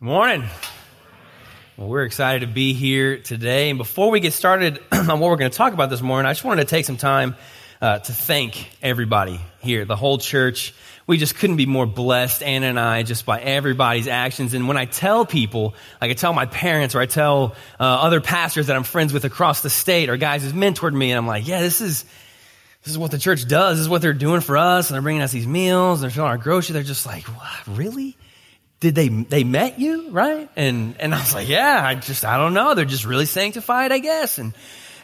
Morning. Well, we're excited to be here today. And before we get started on what we're going to talk about this morning, I just wanted to take some time uh, to thank everybody here, the whole church. We just couldn't be more blessed, Anna and I, just by everybody's actions. And when I tell people, like I tell my parents or I tell uh, other pastors that I'm friends with across the state or guys who's mentored me, and I'm like, yeah, this is, this is what the church does. This is what they're doing for us. And they're bringing us these meals. And they're filling our grocery. They're just like, what? Really? Did they they met you right? And and i was like yeah i just i don't know. They're just really sanctified i guess. And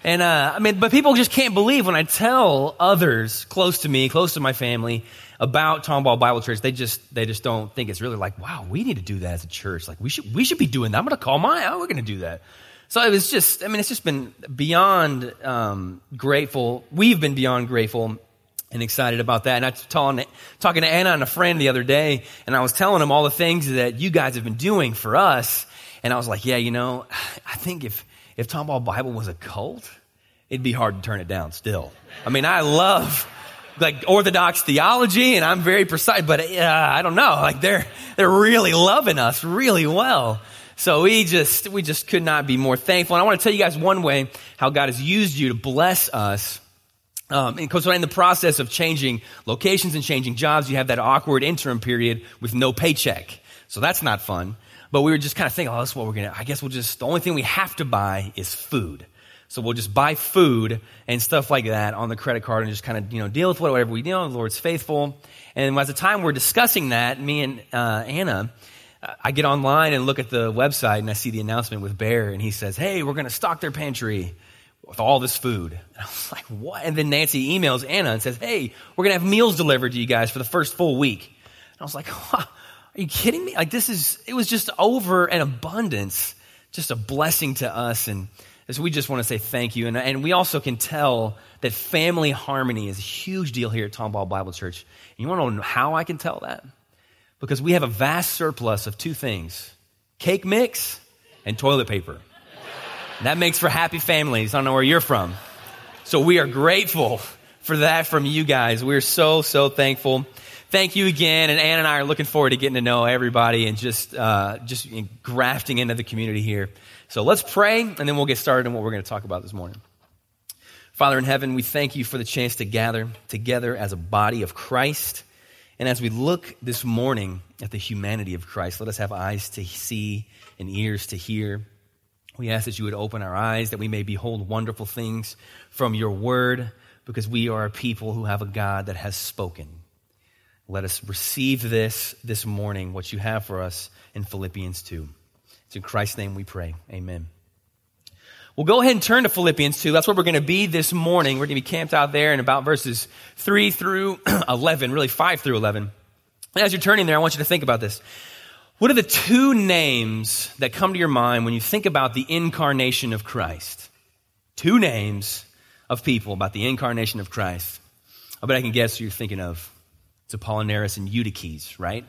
and uh, i mean but people just can't believe when i tell others close to me close to my family about tomball bible church they just they just don't think it's really like wow we need to do that as a church. Like we should we should be doing that. I'm gonna call my oh we're gonna do that. So it was just i mean it's just been beyond um, grateful. We've been beyond grateful and excited about that. And I was talking, talking to Anna and a friend the other day, and I was telling them all the things that you guys have been doing for us. And I was like, yeah, you know, I think if, if Tomball Bible was a cult, it'd be hard to turn it down still. I mean, I love like orthodox theology and I'm very precise, but uh, I don't know, like they're, they're really loving us really well. So we just, we just could not be more thankful. And I want to tell you guys one way how God has used you to bless us um, because in the process of changing locations and changing jobs, you have that awkward interim period with no paycheck. So that's not fun. But we were just kind of thinking, oh, that's what we're going to, I guess we'll just, the only thing we have to buy is food. So we'll just buy food and stuff like that on the credit card and just kind of, you know, deal with whatever we deal. The Lord's faithful. And at the time we're discussing that, me and uh, Anna, I get online and look at the website and I see the announcement with Bear and he says, hey, we're going to stock their pantry with all this food. And I was like, what? And then Nancy emails Anna and says, hey, we're going to have meals delivered to you guys for the first full week. And I was like, are you kidding me? Like this is, it was just over an abundance, just a blessing to us. And so we just want to say thank you. And, and we also can tell that family harmony is a huge deal here at Tomball Bible Church. And you want to know how I can tell that? Because we have a vast surplus of two things cake mix and toilet paper. That makes for happy families. I don't know where you're from. So we are grateful for that from you guys. We're so, so thankful. Thank you again. And Ann and I are looking forward to getting to know everybody and just, uh, just grafting into the community here. So let's pray and then we'll get started on what we're going to talk about this morning. Father in heaven, we thank you for the chance to gather together as a body of Christ. And as we look this morning at the humanity of Christ, let us have eyes to see and ears to hear we ask that you would open our eyes, that we may behold wonderful things from your word, because we are a people who have a God that has spoken. Let us receive this this morning, what you have for us in Philippians 2. It's in Christ's name we pray. Amen. Well, go ahead and turn to Philippians 2. That's where we're going to be this morning. We're going to be camped out there in about verses 3 through 11, really 5 through 11. And as you're turning there, I want you to think about this. What are the two names that come to your mind when you think about the incarnation of Christ? Two names of people about the incarnation of Christ. I bet I can guess who you're thinking of. It's Apollinaris and Eutyches, right?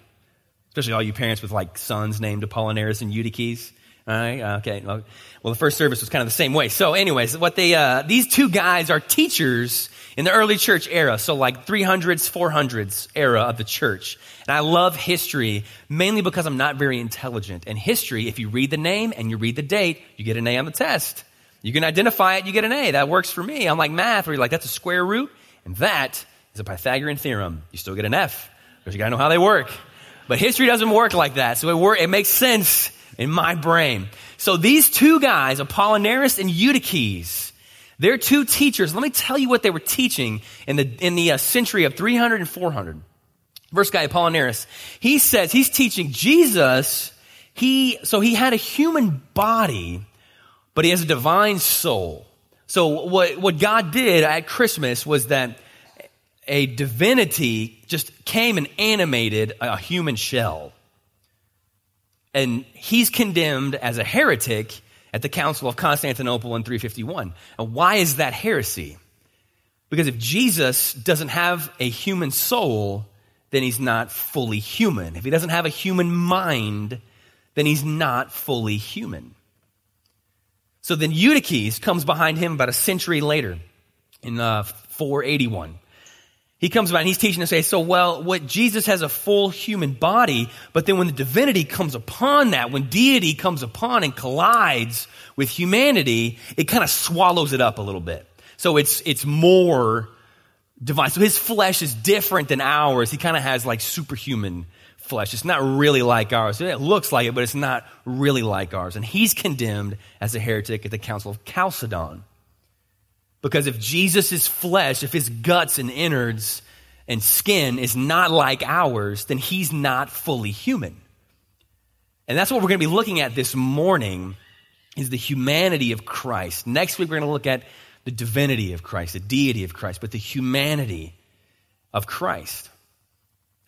Especially all you parents with like sons named Apollinaris and Eutyches. All right, okay. Well, the first service was kind of the same way. So, anyways, what they uh, these two guys are teachers in the early church era, so like 300s, 400s era of the church. And I love history mainly because I'm not very intelligent. And history, if you read the name and you read the date, you get an A on the test. You can identify it, you get an A. That works for me. I'm like math, where you're like, that's a square root, and that is a Pythagorean theorem. You still get an F because you got to know how they work. But history doesn't work like that. So it, work, it makes sense in my brain. So these two guys, Apollinaris and Eutyches, they're two teachers. Let me tell you what they were teaching in the, in the uh, century of 300 and 400. First guy, Apollinaris, he says he's teaching Jesus. He, so he had a human body, but he has a divine soul. So what, what God did at Christmas was that a divinity just came and animated a human shell and he's condemned as a heretic at the Council of Constantinople in 351. And why is that heresy? Because if Jesus doesn't have a human soul, then he's not fully human. If he doesn't have a human mind, then he's not fully human. So then Eutyches comes behind him about a century later in uh, 481. He comes about and he's teaching to say, so well, what Jesus has a full human body, but then when the divinity comes upon that, when deity comes upon and collides with humanity, it kind of swallows it up a little bit. So it's, it's more divine. So his flesh is different than ours. He kind of has like superhuman flesh. It's not really like ours. It looks like it, but it's not really like ours. And he's condemned as a heretic at the Council of Chalcedon. Because if Jesus' flesh, if his guts and innards and skin is not like ours, then he's not fully human. And that's what we're going to be looking at this morning is the humanity of Christ. Next week we're going to look at the divinity of Christ, the deity of Christ, but the humanity of Christ.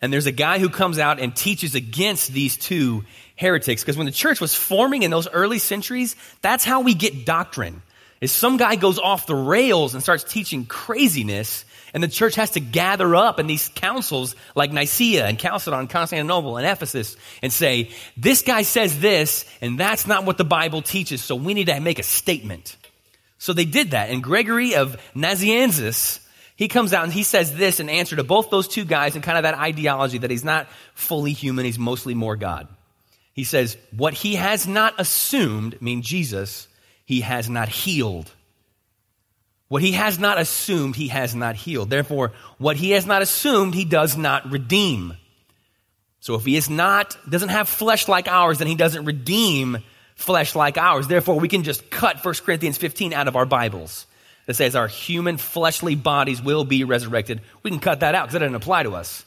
And there's a guy who comes out and teaches against these two heretics because when the church was forming in those early centuries, that's how we get doctrine. Is some guy goes off the rails and starts teaching craziness and the church has to gather up in these councils like Nicaea and Chalcedon, Constantinople and Ephesus and say, this guy says this and that's not what the Bible teaches. So we need to make a statement. So they did that. And Gregory of Nazianzus he comes out and he says this in answer to both those two guys and kind of that ideology that he's not fully human, he's mostly more God. He says, What he has not assumed, mean Jesus, he has not healed. What he has not assumed, he has not healed. Therefore, what he has not assumed, he does not redeem. So if he is not, doesn't have flesh like ours, then he doesn't redeem flesh like ours. Therefore, we can just cut 1 Corinthians 15 out of our Bibles that says our human fleshly bodies will be resurrected, we can cut that out because it doesn't apply to us.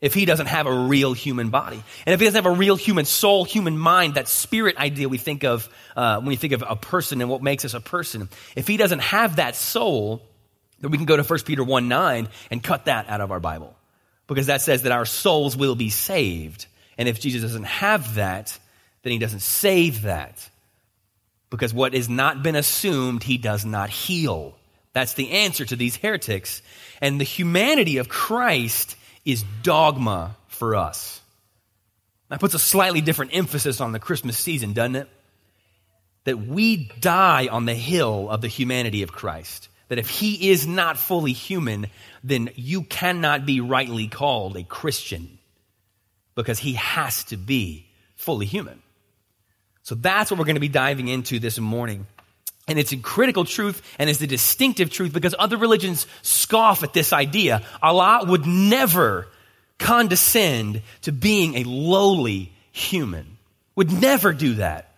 If he doesn't have a real human body. And if he doesn't have a real human soul, human mind, that spirit idea we think of uh, when we think of a person and what makes us a person. If he doesn't have that soul, then we can go to 1 Peter 1 9 and cut that out of our Bible. Because that says that our souls will be saved. And if Jesus doesn't have that, then he doesn't save that. Because what has not been assumed, he does not heal. That's the answer to these heretics. And the humanity of Christ is dogma for us. That puts a slightly different emphasis on the Christmas season, doesn't it? That we die on the hill of the humanity of Christ. That if he is not fully human, then you cannot be rightly called a Christian because he has to be fully human. So that's what we're going to be diving into this morning. And it's a critical truth and it's a distinctive truth because other religions scoff at this idea. Allah would never condescend to being a lowly human. Would never do that.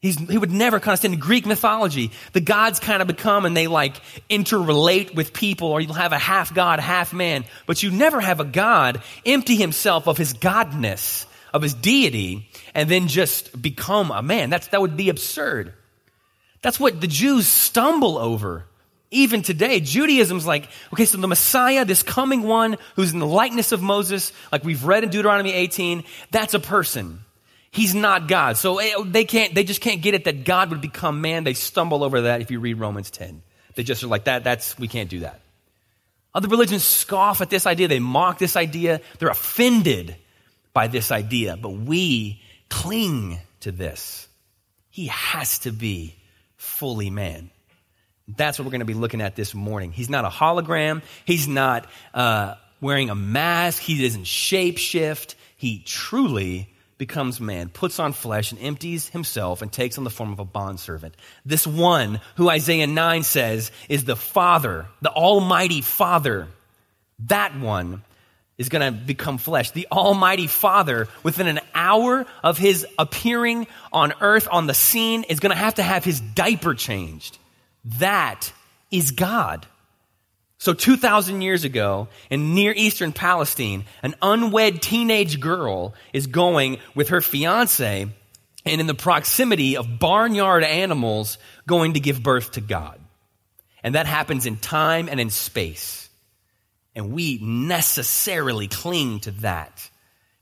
He's, he would never condescend. In Greek mythology, the gods kind of become and they like interrelate with people, or you'll have a half god, half man, but you never have a god empty himself of his godness of his deity and then just become a man. That's, that would be absurd. That's what the Jews stumble over. Even today, Judaism's like, okay, so the Messiah, this coming one who's in the likeness of Moses, like we've read in Deuteronomy 18, that's a person. He's not God. So eh, they can't, they just can't get it that God would become man. They stumble over that if you read Romans 10. They just are like, that, that's, we can't do that. Other religions scoff at this idea. They mock this idea. They're offended by this idea, but we cling to this. He has to be fully man. That's what we're going to be looking at this morning. He's not a hologram. He's not uh, wearing a mask. He doesn't shape shift. He truly becomes man, puts on flesh, and empties himself and takes on the form of a bondservant. This one, who Isaiah 9 says is the Father, the Almighty Father, that one is going to become flesh. The Almighty Father, within an hour of his appearing on earth on the scene, is going to have to have his diaper changed. That is God. So 2,000 years ago, in Near Eastern Palestine, an unwed teenage girl is going with her fiance and in the proximity of barnyard animals going to give birth to God. And that happens in time and in space. And we necessarily cling to that.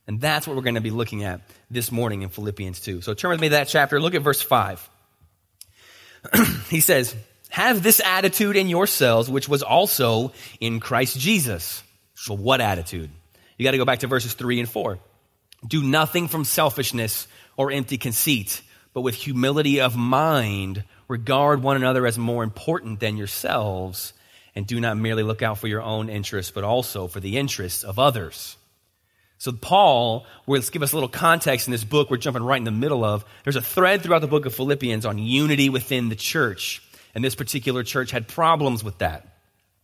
And that's what we're going to be looking at this morning in Philippians 2. So turn with me to that chapter. Look at verse 5. he says, Have this attitude in yourselves, which was also in Christ Jesus. So, what attitude? You got to go back to verses 3 and 4. Do nothing from selfishness or empty conceit, but with humility of mind, regard one another as more important than yourselves and do not merely look out for your own interests, but also for the interests of others. So Paul, well, let's give us a little context in this book we're jumping right in the middle of. There's a thread throughout the book of Philippians on unity within the church. And this particular church had problems with that.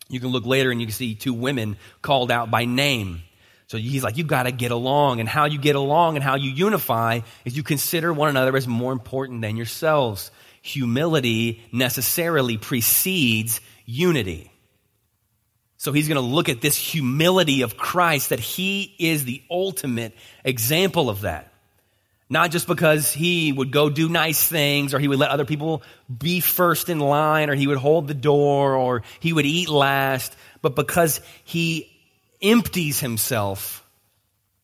You can look later and you can see two women called out by name. So he's like, you've got to get along. And how you get along and how you unify is you consider one another as more important than yourselves. Humility necessarily precedes unity. So he's going to look at this humility of Christ, that he is the ultimate example of that. Not just because he would go do nice things or he would let other people be first in line or he would hold the door or he would eat last, but because he empties himself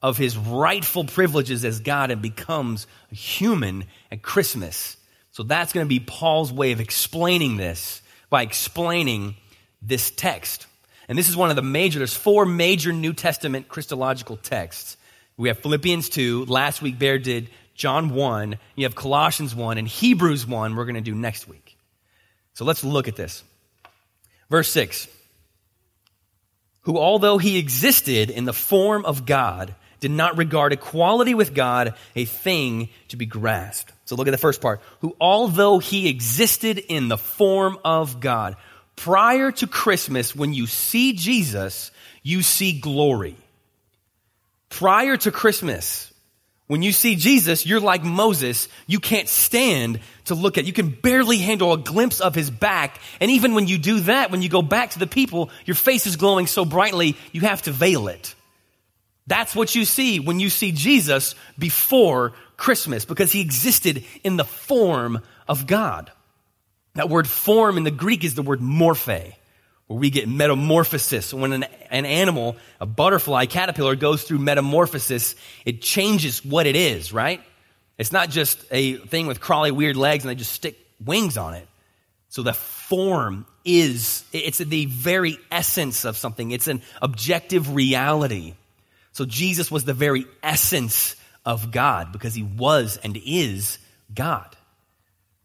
of his rightful privileges as God and becomes a human at Christmas. So that's going to be Paul's way of explaining this by explaining this text. And this is one of the major, there's four major New Testament Christological texts. We have Philippians 2. Last week, Bear did John 1. You have Colossians 1 and Hebrews 1 we're going to do next week. So let's look at this. Verse 6. Who, although he existed in the form of God, did not regard equality with God a thing to be grasped. So look at the first part. Who, although he existed in the form of God, prior to Christmas, when you see Jesus, you see glory. Prior to Christmas, when you see Jesus, you're like Moses. You can't stand to look at. You can barely handle a glimpse of his back. And even when you do that, when you go back to the people, your face is glowing so brightly, you have to veil it. That's what you see when you see Jesus before Christmas because he existed in the form of God. That word form in the Greek is the word morphe, where we get metamorphosis. When an, an animal, a butterfly, caterpillar goes through metamorphosis, it changes what it is, right? It's not just a thing with crawly, weird legs and they just stick wings on it. So the form is, it's the very essence of something. It's an objective reality. So Jesus was the very essence of God because he was and is God.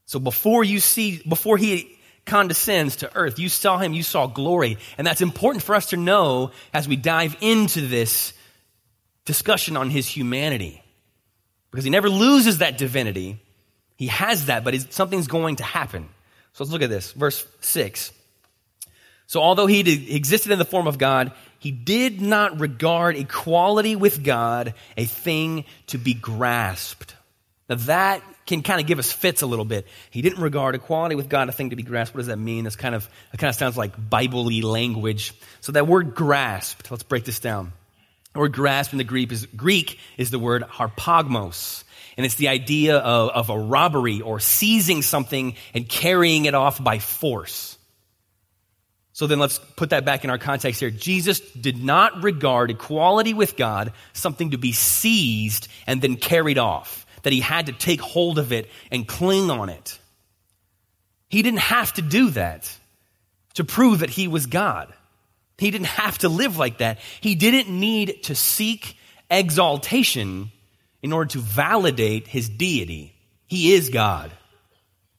So before you see, before he condescends to earth, you saw him, you saw glory. And that's important for us to know as we dive into this discussion on his humanity. Because he never loses that divinity. He has that, but something's going to happen. So let's look at this. Verse 6. So although he existed in the form of God, he did not regard equality with God a thing to be grasped. Now that can kind of give us fits a little bit. He didn't regard equality with God a thing to be grasped. What does that mean? That's kind of, kind of sounds like Bible-y language. So that word grasped, let's break this down. The word grasp in the Greek is, Greek is the word harpagmos. And it's the idea of, of a robbery or seizing something and carrying it off by force. So then let's put that back in our context here. Jesus did not regard equality with God something to be seized and then carried off that he had to take hold of it and cling on it. He didn't have to do that to prove that he was God. He didn't have to live like that. He didn't need to seek exaltation in order to validate his deity. He is God.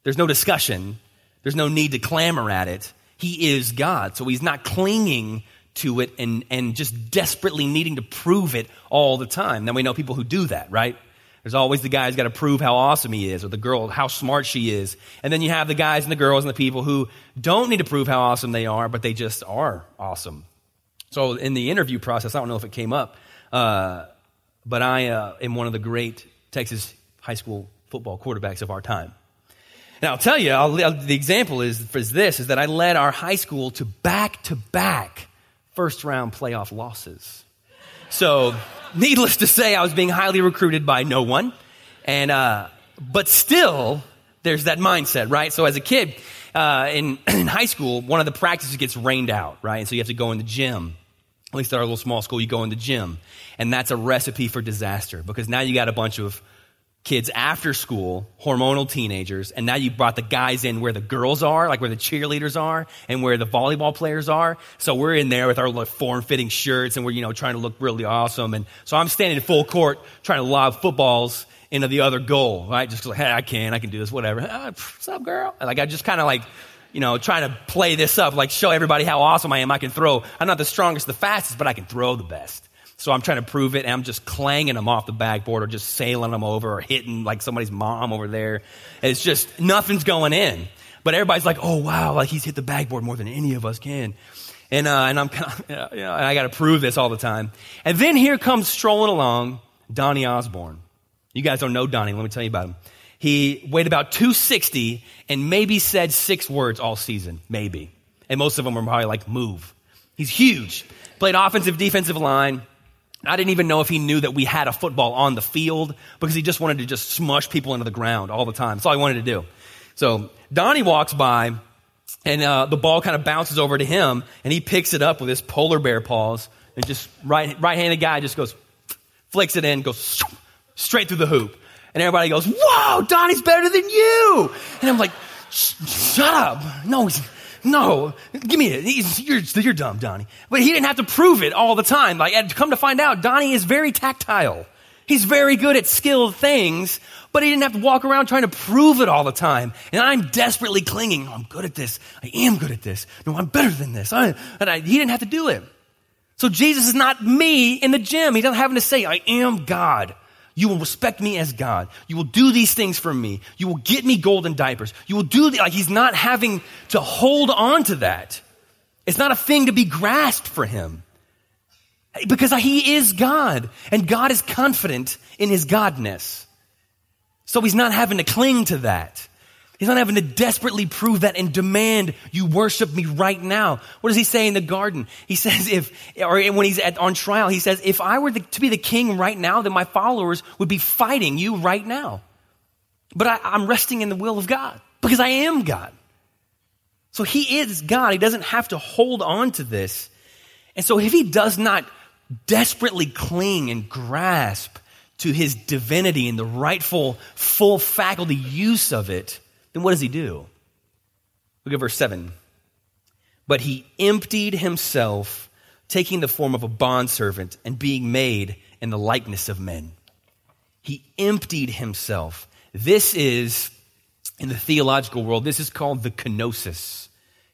There's no discussion. There's no need to clamor at it. He is God. So he's not clinging to it and, and just desperately needing to prove it all the time. Now we know people who do that, right? There's always the guy who's got to prove how awesome he is, or the girl how smart she is. And then you have the guys and the girls and the people who don't need to prove how awesome they are, but they just are awesome. So in the interview process, I don't know if it came up, uh, but I uh, am one of the great Texas high school football quarterbacks of our time. Now I'll tell you, I'll, the example is, is this, is that I led our high school to back to back first round playoff losses. So, needless to say, I was being highly recruited by no one. And, uh, but still, there's that mindset, right? So as a kid, uh, in, in high school, one of the practices gets rained out, right? And so you have to go in the gym. At least at our little small school, you go in the gym. And that's a recipe for disaster because now you got a bunch of kids after school, hormonal teenagers, and now you brought the guys in where the girls are, like where the cheerleaders are and where the volleyball players are. So we're in there with our like, form-fitting shirts and we're, you know, trying to look really awesome. And so I'm standing in full court trying to lob footballs into the other goal, right? Just like, hey, I can, I can do this, whatever. Ah, what's up, girl? Like, I just kind of like, you know, trying to play this up, like show everybody how awesome I am. I can throw. I'm not the strongest, the fastest, but I can throw the best. So I'm trying to prove it, and I'm just clanging them off the backboard or just sailing them over or hitting like somebody's mom over there. And It's just nothing's going in. But everybody's like, oh wow, like he's hit the backboard more than any of us can. And, uh, and I'm kind of, you know, I got to prove this all the time. And then here comes strolling along Donnie Osborne. You guys don't know Donnie. Let me tell you about him. He weighed about 260 and maybe said six words all season. Maybe. And most of them were probably like, move. He's huge. Played offensive, defensive line. I didn't even know if he knew that we had a football on the field because he just wanted to just smush people into the ground all the time. That's all he wanted to do. So Donnie walks by and uh, the ball kind of bounces over to him and he picks it up with his polar bear paws and just right, right-handed guy just goes, flicks it in, goes straight through the hoop. And everybody goes, whoa, Donnie's better than you. And I'm like, shut up. No, no, give me it. You're, you're dumb, Donnie. But he didn't have to prove it all the time. Like, come to find out, Donnie is very tactile. He's very good at skilled things, but he didn't have to walk around trying to prove it all the time. And I'm desperately clinging. No, I'm good at this. I am good at this. No, I'm better than this. I, and I, he didn't have to do it. So Jesus is not me in the gym. He doesn't have to say, I am God. You will respect me as God. You will do these things for me. You will get me golden diapers. You will do the, like he's not having to hold on to that. It's not a thing to be grasped for him. Because he is God and God is confident in his godness. So he's not having to cling to that. He's not having to desperately prove that and demand you worship me right now. What does he say in the garden? He says if, or when he's at, on trial, he says, if I were the, to be the king right now, then my followers would be fighting you right now. But I, I'm resting in the will of God because I am God. So he is God. He doesn't have to hold on to this. And so if he does not desperately cling and grasp to his divinity and the rightful full faculty use of it, then what does he do? Look at verse 7. But he emptied himself, taking the form of a bondservant and being made in the likeness of men. He emptied himself. This is, in the theological world, this is called the kenosis,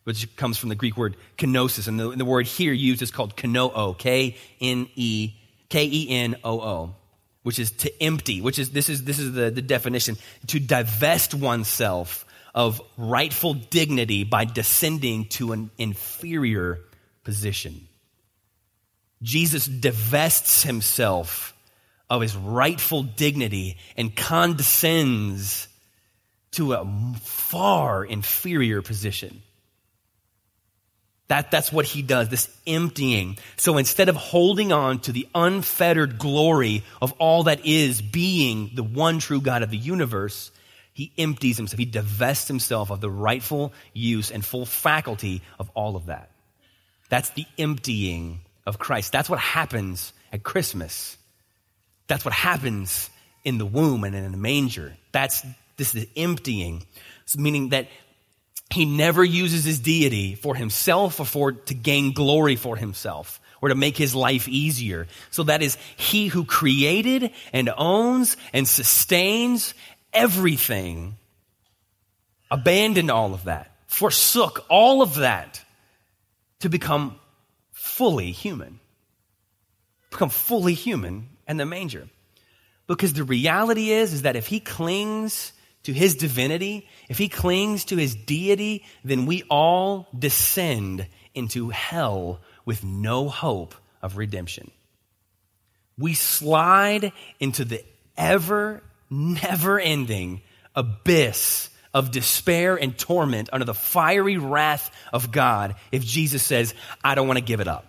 which comes from the Greek word kenosis. And the, and the word here used is called kenoo, K N E, K E N O O which is to empty, which is this is this is the, the definition, to divest oneself of rightful dignity by descending to an inferior position. Jesus divests himself of his rightful dignity and condescends to a far inferior position. That, that's what he does, this emptying. So instead of holding on to the unfettered glory of all that is being the one true God of the universe, he empties himself. He divests himself of the rightful use and full faculty of all of that. That's the emptying of Christ. That's what happens at Christmas. That's what happens in the womb and in the manger. That's this is the emptying. Meaning that he never uses his deity for himself or for to gain glory for himself or to make his life easier. So that is he who created and owns and sustains everything abandoned all of that, forsook all of that to become fully human. Become fully human in the manger. Because the reality is, is that if he clings to his divinity, if he clings to his deity, then we all descend into hell with no hope of redemption. We slide into the ever, never ending abyss of despair and torment under the fiery wrath of God if Jesus says, I don't want to give it up.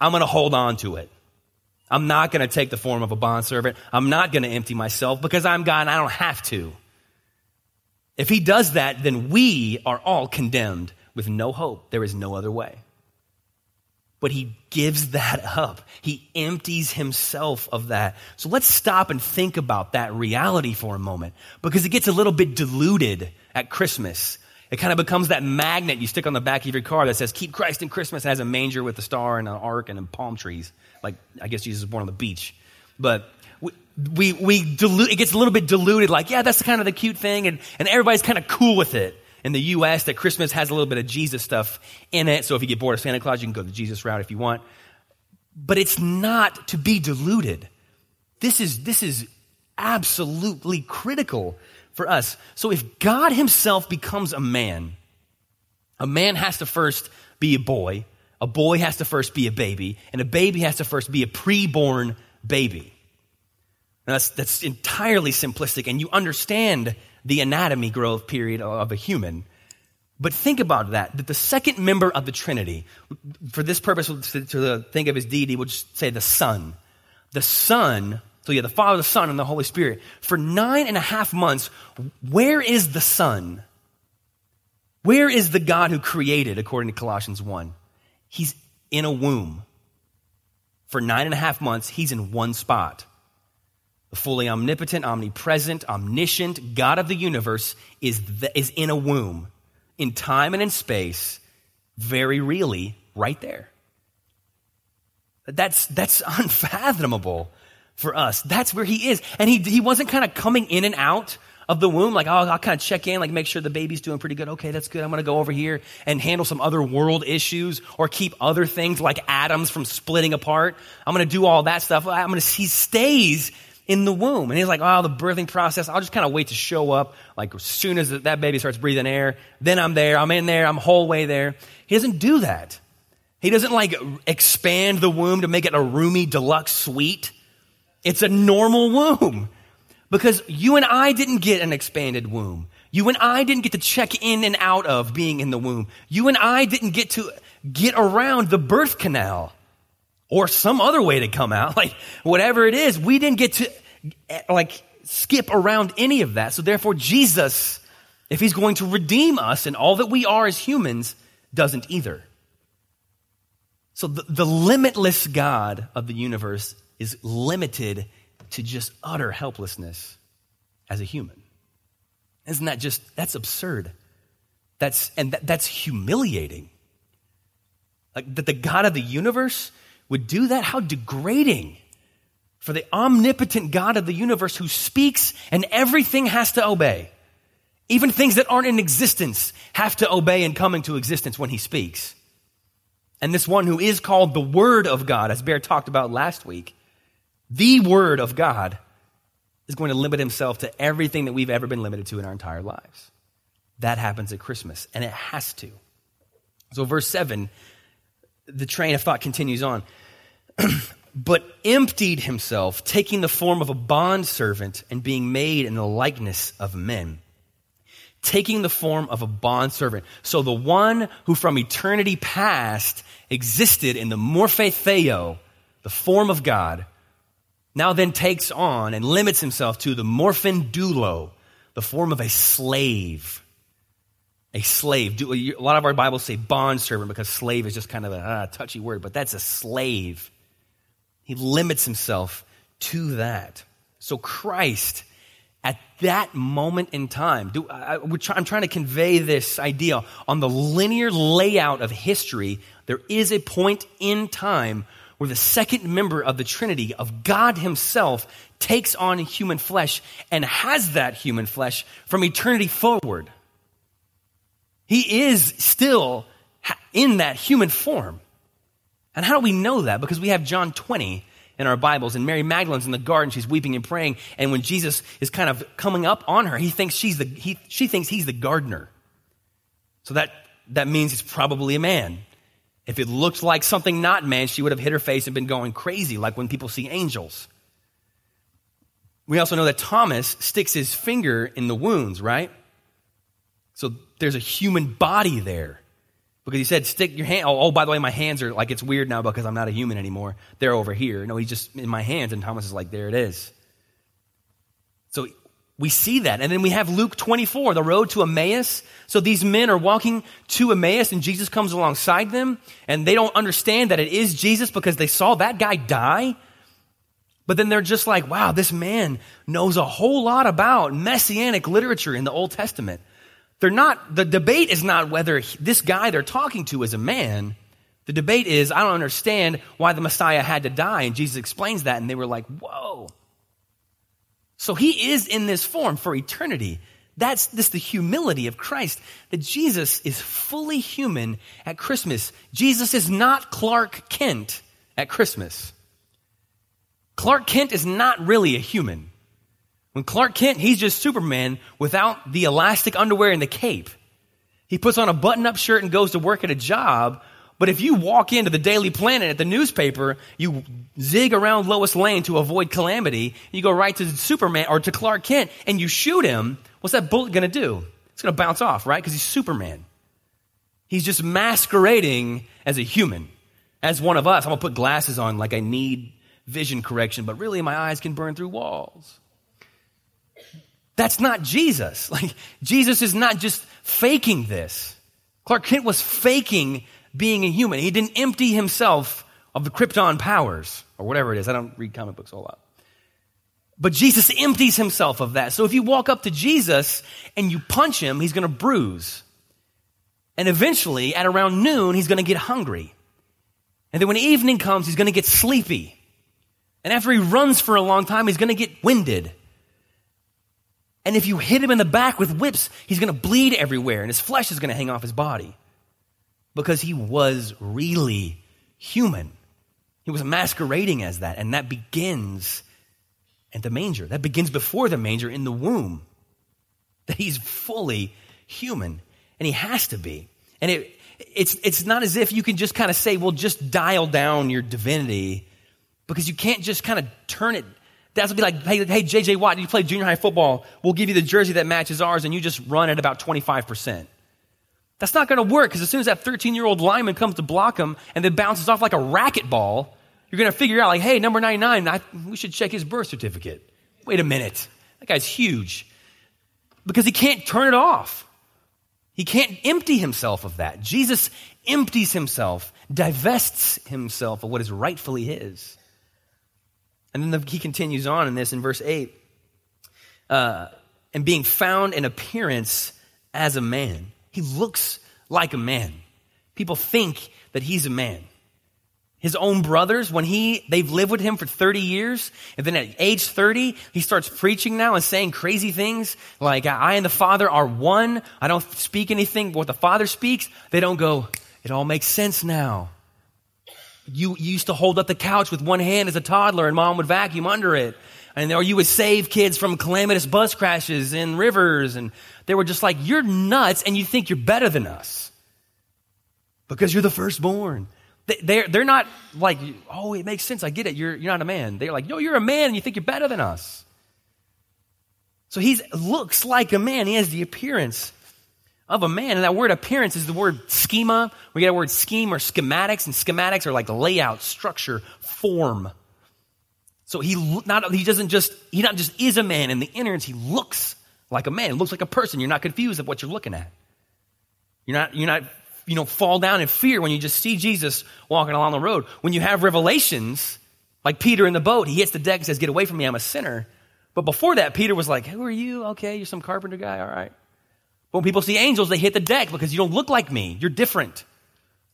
I'm going to hold on to it. I'm not going to take the form of a bondservant. I'm not going to empty myself because I'm God and I don't have to. If he does that, then we are all condemned with no hope. There is no other way. But he gives that up. He empties himself of that. So let's stop and think about that reality for a moment because it gets a little bit diluted at Christmas. It kind of becomes that magnet you stick on the back of your car that says, Keep Christ in Christmas, and has a manger with a star and an ark and palm trees. Like, I guess Jesus was born on the beach. But we, we, we dilute, it gets a little bit diluted, like, yeah, that's kind of the cute thing, and, and everybody's kind of cool with it in the U.S. that Christmas has a little bit of Jesus stuff in it. So if you get bored of Santa Claus, you can go the Jesus route if you want. But it's not to be diluted. This is, this is absolutely critical for us. So if God himself becomes a man, a man has to first be a boy, a boy has to first be a baby, and a baby has to first be a preborn baby. Now that's, that's entirely simplistic, and you understand the anatomy growth period of a human. But think about that, that the second member of the Trinity, for this purpose, to, to think of his deity, we'll just say the Son. The Son, so yeah, the Father, the Son, and the Holy Spirit. For nine and a half months, where is the Son? Where is the God who created, according to Colossians 1? He's in a womb. For nine and a half months, he's in one spot. The fully omnipotent, omnipresent, omniscient God of the universe is, the, is in a womb, in time and in space, very really right there. That's, that's unfathomable for us. That's where he is. And he, he wasn't kind of coming in and out of the womb, like, oh, I'll kind of check in, like make sure the baby's doing pretty good. Okay, that's good. I'm going to go over here and handle some other world issues or keep other things like atoms from splitting apart. I'm going to do all that stuff. I'm going to, he stays in the womb. And he's like, oh, the birthing process, I'll just kind of wait to show up. Like as soon as that baby starts breathing air, then I'm there, I'm in there, I'm whole way there. He doesn't do that. He doesn't like expand the womb to make it a roomy deluxe suite. It's a normal womb because you and I didn't get an expanded womb. You and I didn't get to check in and out of being in the womb. You and I didn't get to get around the birth canal or some other way to come out, like whatever it is, we didn't get to like skip around any of that. So therefore, Jesus, if he's going to redeem us and all that we are as humans, doesn't either. So the, the limitless God of the universe is limited to just utter helplessness as a human. Isn't that just, that's absurd. That's, and that, that's humiliating. Like that the God of the universe would do that? How degrading for the omnipotent God of the universe who speaks and everything has to obey. Even things that aren't in existence have to obey and come into existence when he speaks. And this one who is called the Word of God, as Bear talked about last week, the Word of God is going to limit himself to everything that we've ever been limited to in our entire lives. That happens at Christmas, and it has to. So, verse 7, the train of thought continues on. but emptied himself, taking the form of a bondservant and being made in the likeness of men. Taking the form of a bondservant. So the one who from eternity past existed in the morphe theo, the form of God, now then takes on and limits himself to the morphin doulo, the form of a slave. A slave. A lot of our Bibles say bond servant because slave is just kind of a uh, touchy word, but that's a slave. He limits himself to that. So Christ, at that moment in time, do, I, I'm trying to convey this idea on the linear layout of history. There is a point in time where the second member of the Trinity, of God Himself, takes on human flesh and has that human flesh from eternity forward. He is still in that human form. And how do we know that? Because we have John 20 in our Bibles, and Mary Magdalene's in the garden, she's weeping and praying, and when Jesus is kind of coming up on her, he thinks she's the, he, she thinks he's the gardener. So that, that means it's probably a man. If it looked like something not man, she would have hit her face and been going crazy, like when people see angels. We also know that Thomas sticks his finger in the wounds, right? So there's a human body there. Because he said, stick your hand. Oh, oh, by the way, my hands are like, it's weird now because I'm not a human anymore. They're over here. No, he's just in my hands. And Thomas is like, there it is. We see that. And then we have Luke 24, the road to Emmaus. So these men are walking to Emmaus and Jesus comes alongside them and they don't understand that it is Jesus because they saw that guy die. But then they're just like, wow, this man knows a whole lot about messianic literature in the Old Testament. They're not, the debate is not whether this guy they're talking to is a man. The debate is, I don't understand why the Messiah had to die. And Jesus explains that. And they were like, whoa. So he is in this form for eternity. That's this the humility of Christ that Jesus is fully human at Christmas. Jesus is not Clark Kent at Christmas. Clark Kent is not really a human. When Clark Kent, he's just Superman without the elastic underwear and the cape. He puts on a button up shirt and goes to work at a job. But if you walk into the Daily Planet at the newspaper, you zig around Lois Lane to avoid calamity, you go right to Superman or to Clark Kent and you shoot him, what's that bullet going to do? It's going to bounce off, right? Because he's Superman. He's just masquerading as a human, as one of us. I'm going to put glasses on like I need vision correction, but really my eyes can burn through walls. That's not Jesus. Like, Jesus is not just faking this. Clark Kent was faking being a human. He didn't empty himself of the Krypton powers, or whatever it is. I don't read comic books a whole lot. But Jesus empties himself of that. So if you walk up to Jesus and you punch him, he's going to bruise. And eventually, at around noon, he's going to get hungry. And then when evening comes, he's going to get sleepy. And after he runs for a long time, he's going to get winded. And if you hit him in the back with whips, he's going to bleed everywhere and his flesh is going to hang off his body because he was really human. He was masquerading as that. And that begins at the manger. That begins before the manger in the womb. That he's fully human. And he has to be. And it, it's, it's not as if you can just kind of say, well, just dial down your divinity because you can't just kind of turn it. Will be like, hey, hey, JJ Watt, you play junior high football. We'll give you the jersey that matches ours and you just run at about 25%. That's not going to work because as soon as that 13 year old lineman comes to block him and then bounces off like a racquetball, you're going to figure out, like, hey, number 99, I, we should check his birth certificate. Wait a minute. That guy's huge. Because he can't turn it off. He can't empty himself of that. Jesus empties himself, divests himself of what is rightfully his. And then the, he continues on in this in verse 8. Uh, and being found in appearance as a man. He looks like a man. People think that he's a man. His own brothers, when he, they've lived with him for 30 years, and then at age 30, he starts preaching now and saying crazy things like, I and the Father are one. I don't speak anything but what the Father speaks. They don't go, it all makes sense now. You, you used to hold up the couch with one hand as a toddler and mom would vacuum under it. And or you would save kids from calamitous bus crashes in rivers. And they were just like, you're nuts and you think you're better than us because you're the firstborn. They're, they're not like, oh, it makes sense. I get it. You're, you're not a man. They're like, no, you're a man and you think you're better than us. So he looks like a man. He has the appearance of a man. And that word appearance is the word schema. We get a word scheme or schematics, and schematics are like layout, structure, form. So he not he doesn't just he not just is a man in the innards, he looks like a man, looks like a person. You're not confused of what you're looking at. You're not you're not you know, fall down in fear when you just see Jesus walking along the road. When you have revelations, like Peter in the boat, he hits the deck and says, Get away from me, I'm a sinner. But before that, Peter was like, Who are you? Okay, you're some carpenter guy, all right. But when people see angels, they hit the deck because you don't look like me. You're different.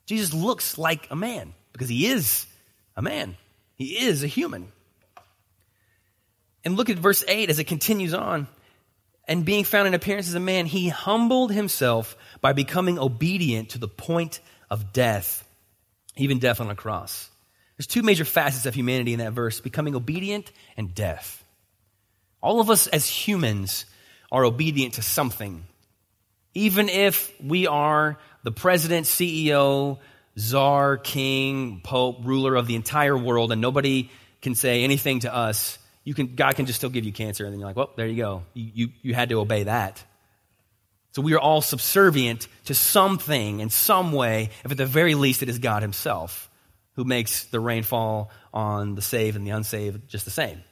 Jesus looks like a man because he is a man. He is a human. And look at verse 8 as it continues on and being found in appearance as a man, he humbled himself by becoming obedient to the point of death, even death on a cross. There's two major facets of humanity in that verse becoming obedient and death. All of us as humans are obedient to something. Even if we are the president, CEO, czar, king, pope, ruler of the entire world, and nobody can say anything to us, you can, God can just still give you cancer. And then you're like, well, there you go. You, you, you had to obey that. So we are all subservient to something in some way, if at the very least it is God Himself who makes the rainfall on the saved and the unsaved just the same.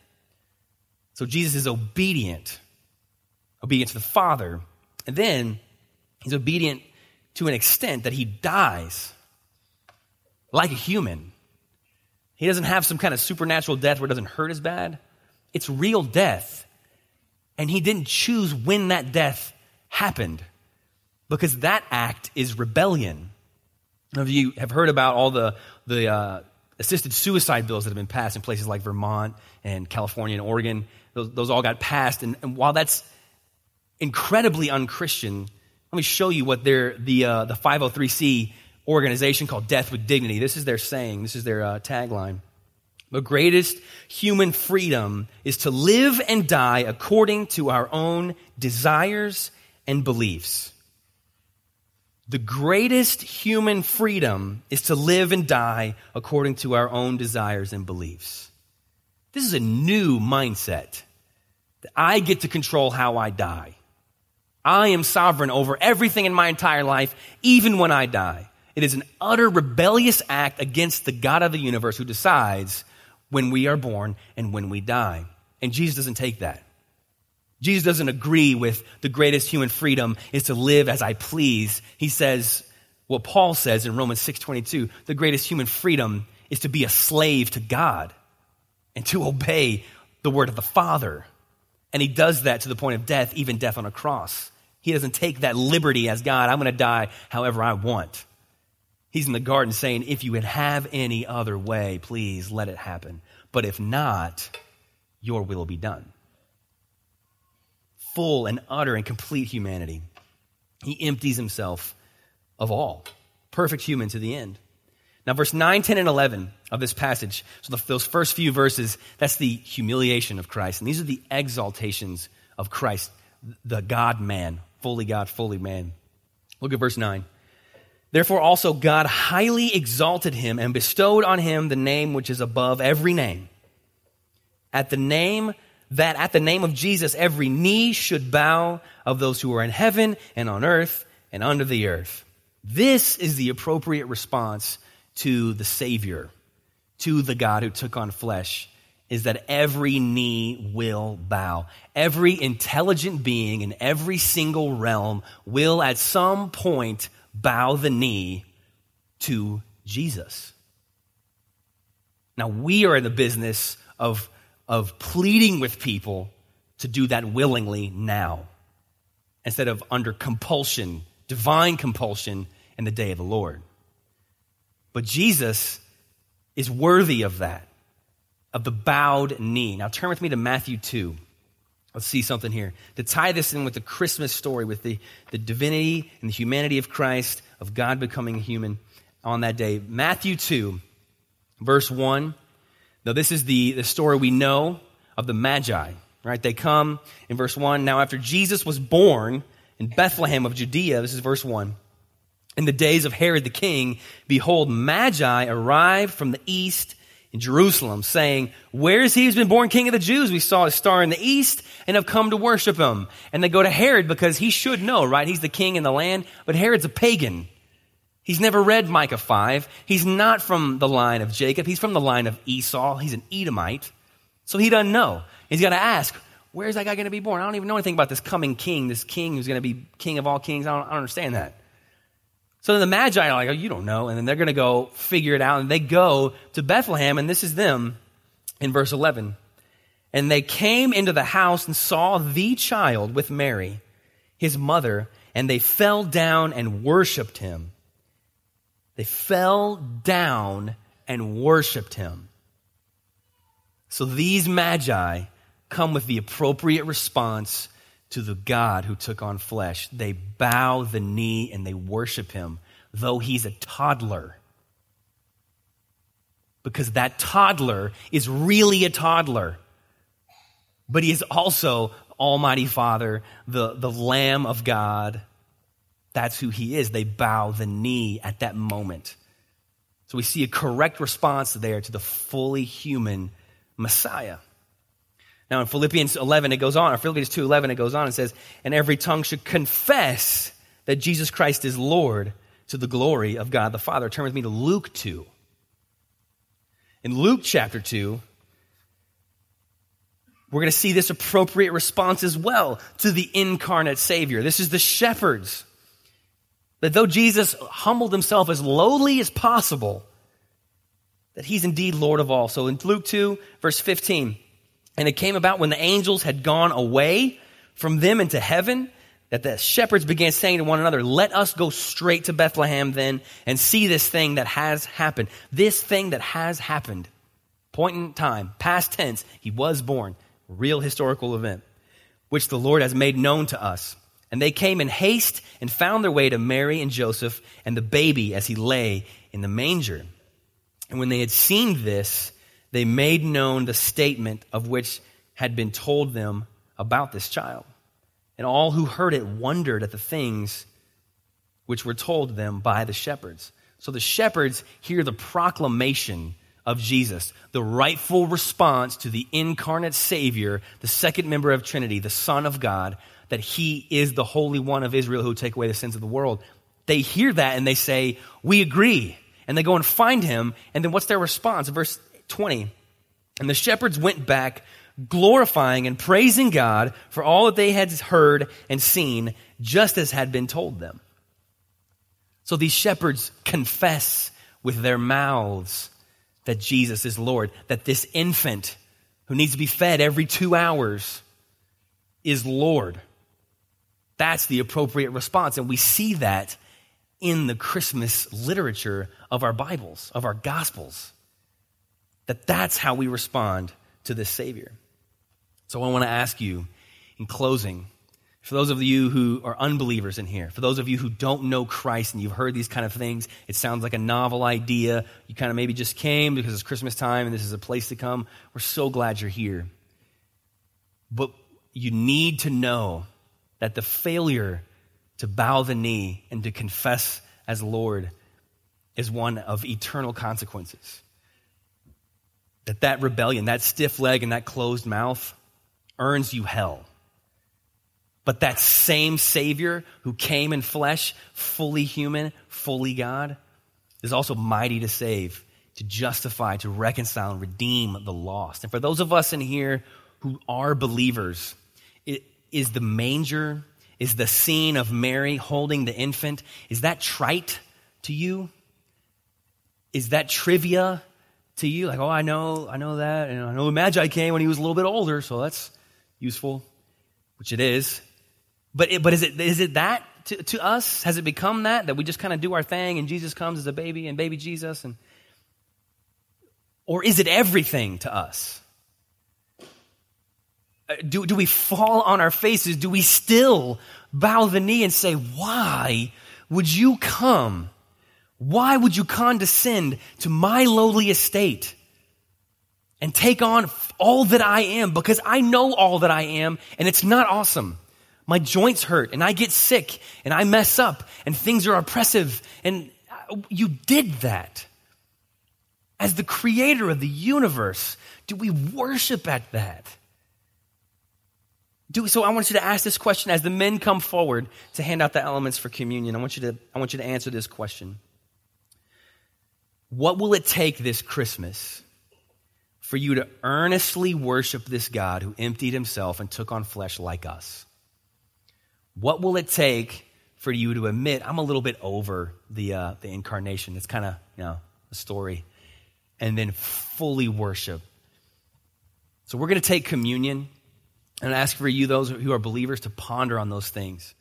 So Jesus is obedient, obedient to the Father, and then He's obedient to an extent that He dies like a human. He doesn't have some kind of supernatural death where it doesn't hurt as bad. It's real death. And he didn't choose when that death happened because that act is rebellion. Some of you have heard about all the, the uh, assisted suicide bills that have been passed in places like Vermont and California and Oregon. Those, those all got passed. And, and while that's incredibly unchristian. Let me show you what their, the, uh, the 503c organization called Death with Dignity, this is their saying, this is their uh, tagline. The greatest human freedom is to live and die according to our own desires and beliefs. The greatest human freedom is to live and die according to our own desires and beliefs. This is a new mindset. That I get to control how I die. I am sovereign over everything in my entire life, even when I die. It is an utter rebellious act against the God of the universe who decides when we are born and when we die. And Jesus doesn't take that. Jesus doesn't agree with the greatest human freedom is to live as I please. He says what Paul says in Romans 6:22, the greatest human freedom is to be a slave to God and to obey the word of the Father. And he does that to the point of death, even death on a cross. He doesn't take that liberty as God, I'm going to die however I want. He's in the garden saying, If you would have any other way, please let it happen. But if not, your will be done. Full and utter and complete humanity. He empties himself of all, perfect human to the end. Now, verse 9, 10, and 11 of this passage, so the, those first few verses, that's the humiliation of Christ. And these are the exaltations of Christ, the God man, fully God, fully man. Look at verse 9. Therefore, also God highly exalted him and bestowed on him the name which is above every name. At the name that at the name of Jesus, every knee should bow of those who are in heaven and on earth and under the earth. This is the appropriate response to the Savior, to the God who took on flesh, is that every knee will bow. Every intelligent being in every single realm will at some point bow the knee to Jesus. Now, we are in the business of, of pleading with people to do that willingly now instead of under compulsion, divine compulsion in the day of the Lord. But Jesus is worthy of that, of the bowed knee. Now, turn with me to Matthew 2. Let's see something here. To tie this in with the Christmas story, with the, the divinity and the humanity of Christ, of God becoming human on that day. Matthew 2, verse 1. Now, this is the, the story we know of the Magi, right? They come in verse 1. Now, after Jesus was born in Bethlehem of Judea, this is verse 1. In the days of Herod the king, behold, Magi arrived from the east in Jerusalem, saying, Where is he who's been born king of the Jews? We saw his star in the east and have come to worship him. And they go to Herod because he should know, right? He's the king in the land, but Herod's a pagan. He's never read Micah 5. He's not from the line of Jacob. He's from the line of Esau. He's an Edomite. So he doesn't know. He's got to ask, where's that guy going to be born? I don't even know anything about this coming king, this king who's going to be king of all kings. I don't, I don't understand that. So then the Magi are like, oh, you don't know. And then they're going to go figure it out. And they go to Bethlehem, and this is them in verse 11. And they came into the house and saw the child with Mary, his mother, and they fell down and worshiped him. They fell down and worshiped him. So these Magi come with the appropriate response to the God who took on flesh. They bow the knee and they worship him, though he's a toddler. Because that toddler is really a toddler. But he is also Almighty Father, the, the Lamb of God. That's who he is. They bow the knee at that moment. So we see a correct response there to the fully human Messiah. Now in Philippians 11 it goes on, or Philippians 2:11 it goes on and says, "And every tongue should confess that Jesus Christ is Lord to the glory of God the Father." Turn with me to Luke 2. In Luke chapter 2, we're going to see this appropriate response as well to the incarnate Savior. This is the shepherds. That though Jesus humbled himself as lowly as possible, that he's indeed Lord of all. So in Luke 2, verse 15, and it came about when the angels had gone away from them into heaven that the shepherds began saying to one another, Let us go straight to Bethlehem then and see this thing that has happened. This thing that has happened. Point in time, past tense, he was born. Real historical event. which the Lord has made known to us. And they came in haste and found their way to Mary and Joseph and the baby as he lay in the manger. And when they had seen this, they made known the statement of which had been told them about this child. And all who heard it wondered at the things which were told them by the shepherds. So the shepherds hear the proclamation of Jesus, the rightful response to the incarnate Savior, the second member of Trinity, the Son of God, that He is the Holy One of Israel who will take away the sins of the world. They hear that and they say, We agree. And they go and find Him. And then what's their response? Verse 20. And the shepherds went back, glorifying and praising God for all that they had heard and seen, just as had been told them. So these shepherds confess with their mouths that Jesus is Lord, that this infant who needs to be fed every two hours is Lord. That's the appropriate response. And we see that in the Christmas literature of our Bibles, of our Gospels. That that's how we respond to this Savior. So I want to ask you in closing for those of you who are unbelievers in here, for those of you who don't know Christ and you've heard these kind of things, it sounds like a novel idea. You kind of maybe just came because it's Christmas time and this is a place to come. We're so glad you're here. But you need to know that the failure to bow the knee and to confess as Lord is one of eternal consequences. That that rebellion, that stiff leg and that closed mouth earns you hell. But that same Savior who came in flesh, fully human, fully God, is also mighty to save, to justify, to reconcile, and redeem the lost. And for those of us in here who are believers, it, is the manger, is the scene of Mary holding the infant, is that trite to you? Is that trivia to you? Like, oh, I know, I know that, and I know the Magi came when he was a little bit older, so that's useful, which it is. But, it, but is, it, is it that to, to us? Has it become that? That we just kind of do our thing and Jesus comes as a baby and baby Jesus? And, or is it everything to us? Uh, do, do we fall on our faces? Do we still bow the knee and say, Why would you come? Why would you condescend to my lowly estate and take on all that I am? Because I know all that I am, and it's not awesome. My joints hurt and I get sick and I mess up and things are oppressive. And you did that. As the creator of the universe, do we worship at that? Do, so I want you to ask this question as the men come forward to hand out the elements for communion. I want you to, I want you to answer this question. What will it take this Christmas for you to earnestly worship this God who emptied himself and took on flesh like us? What will it take for you to admit I'm a little bit over the, uh, the incarnation? It's kind of, you know, a story. And then fully worship. So we're going to take communion and ask for you, those who are believers, to ponder on those things.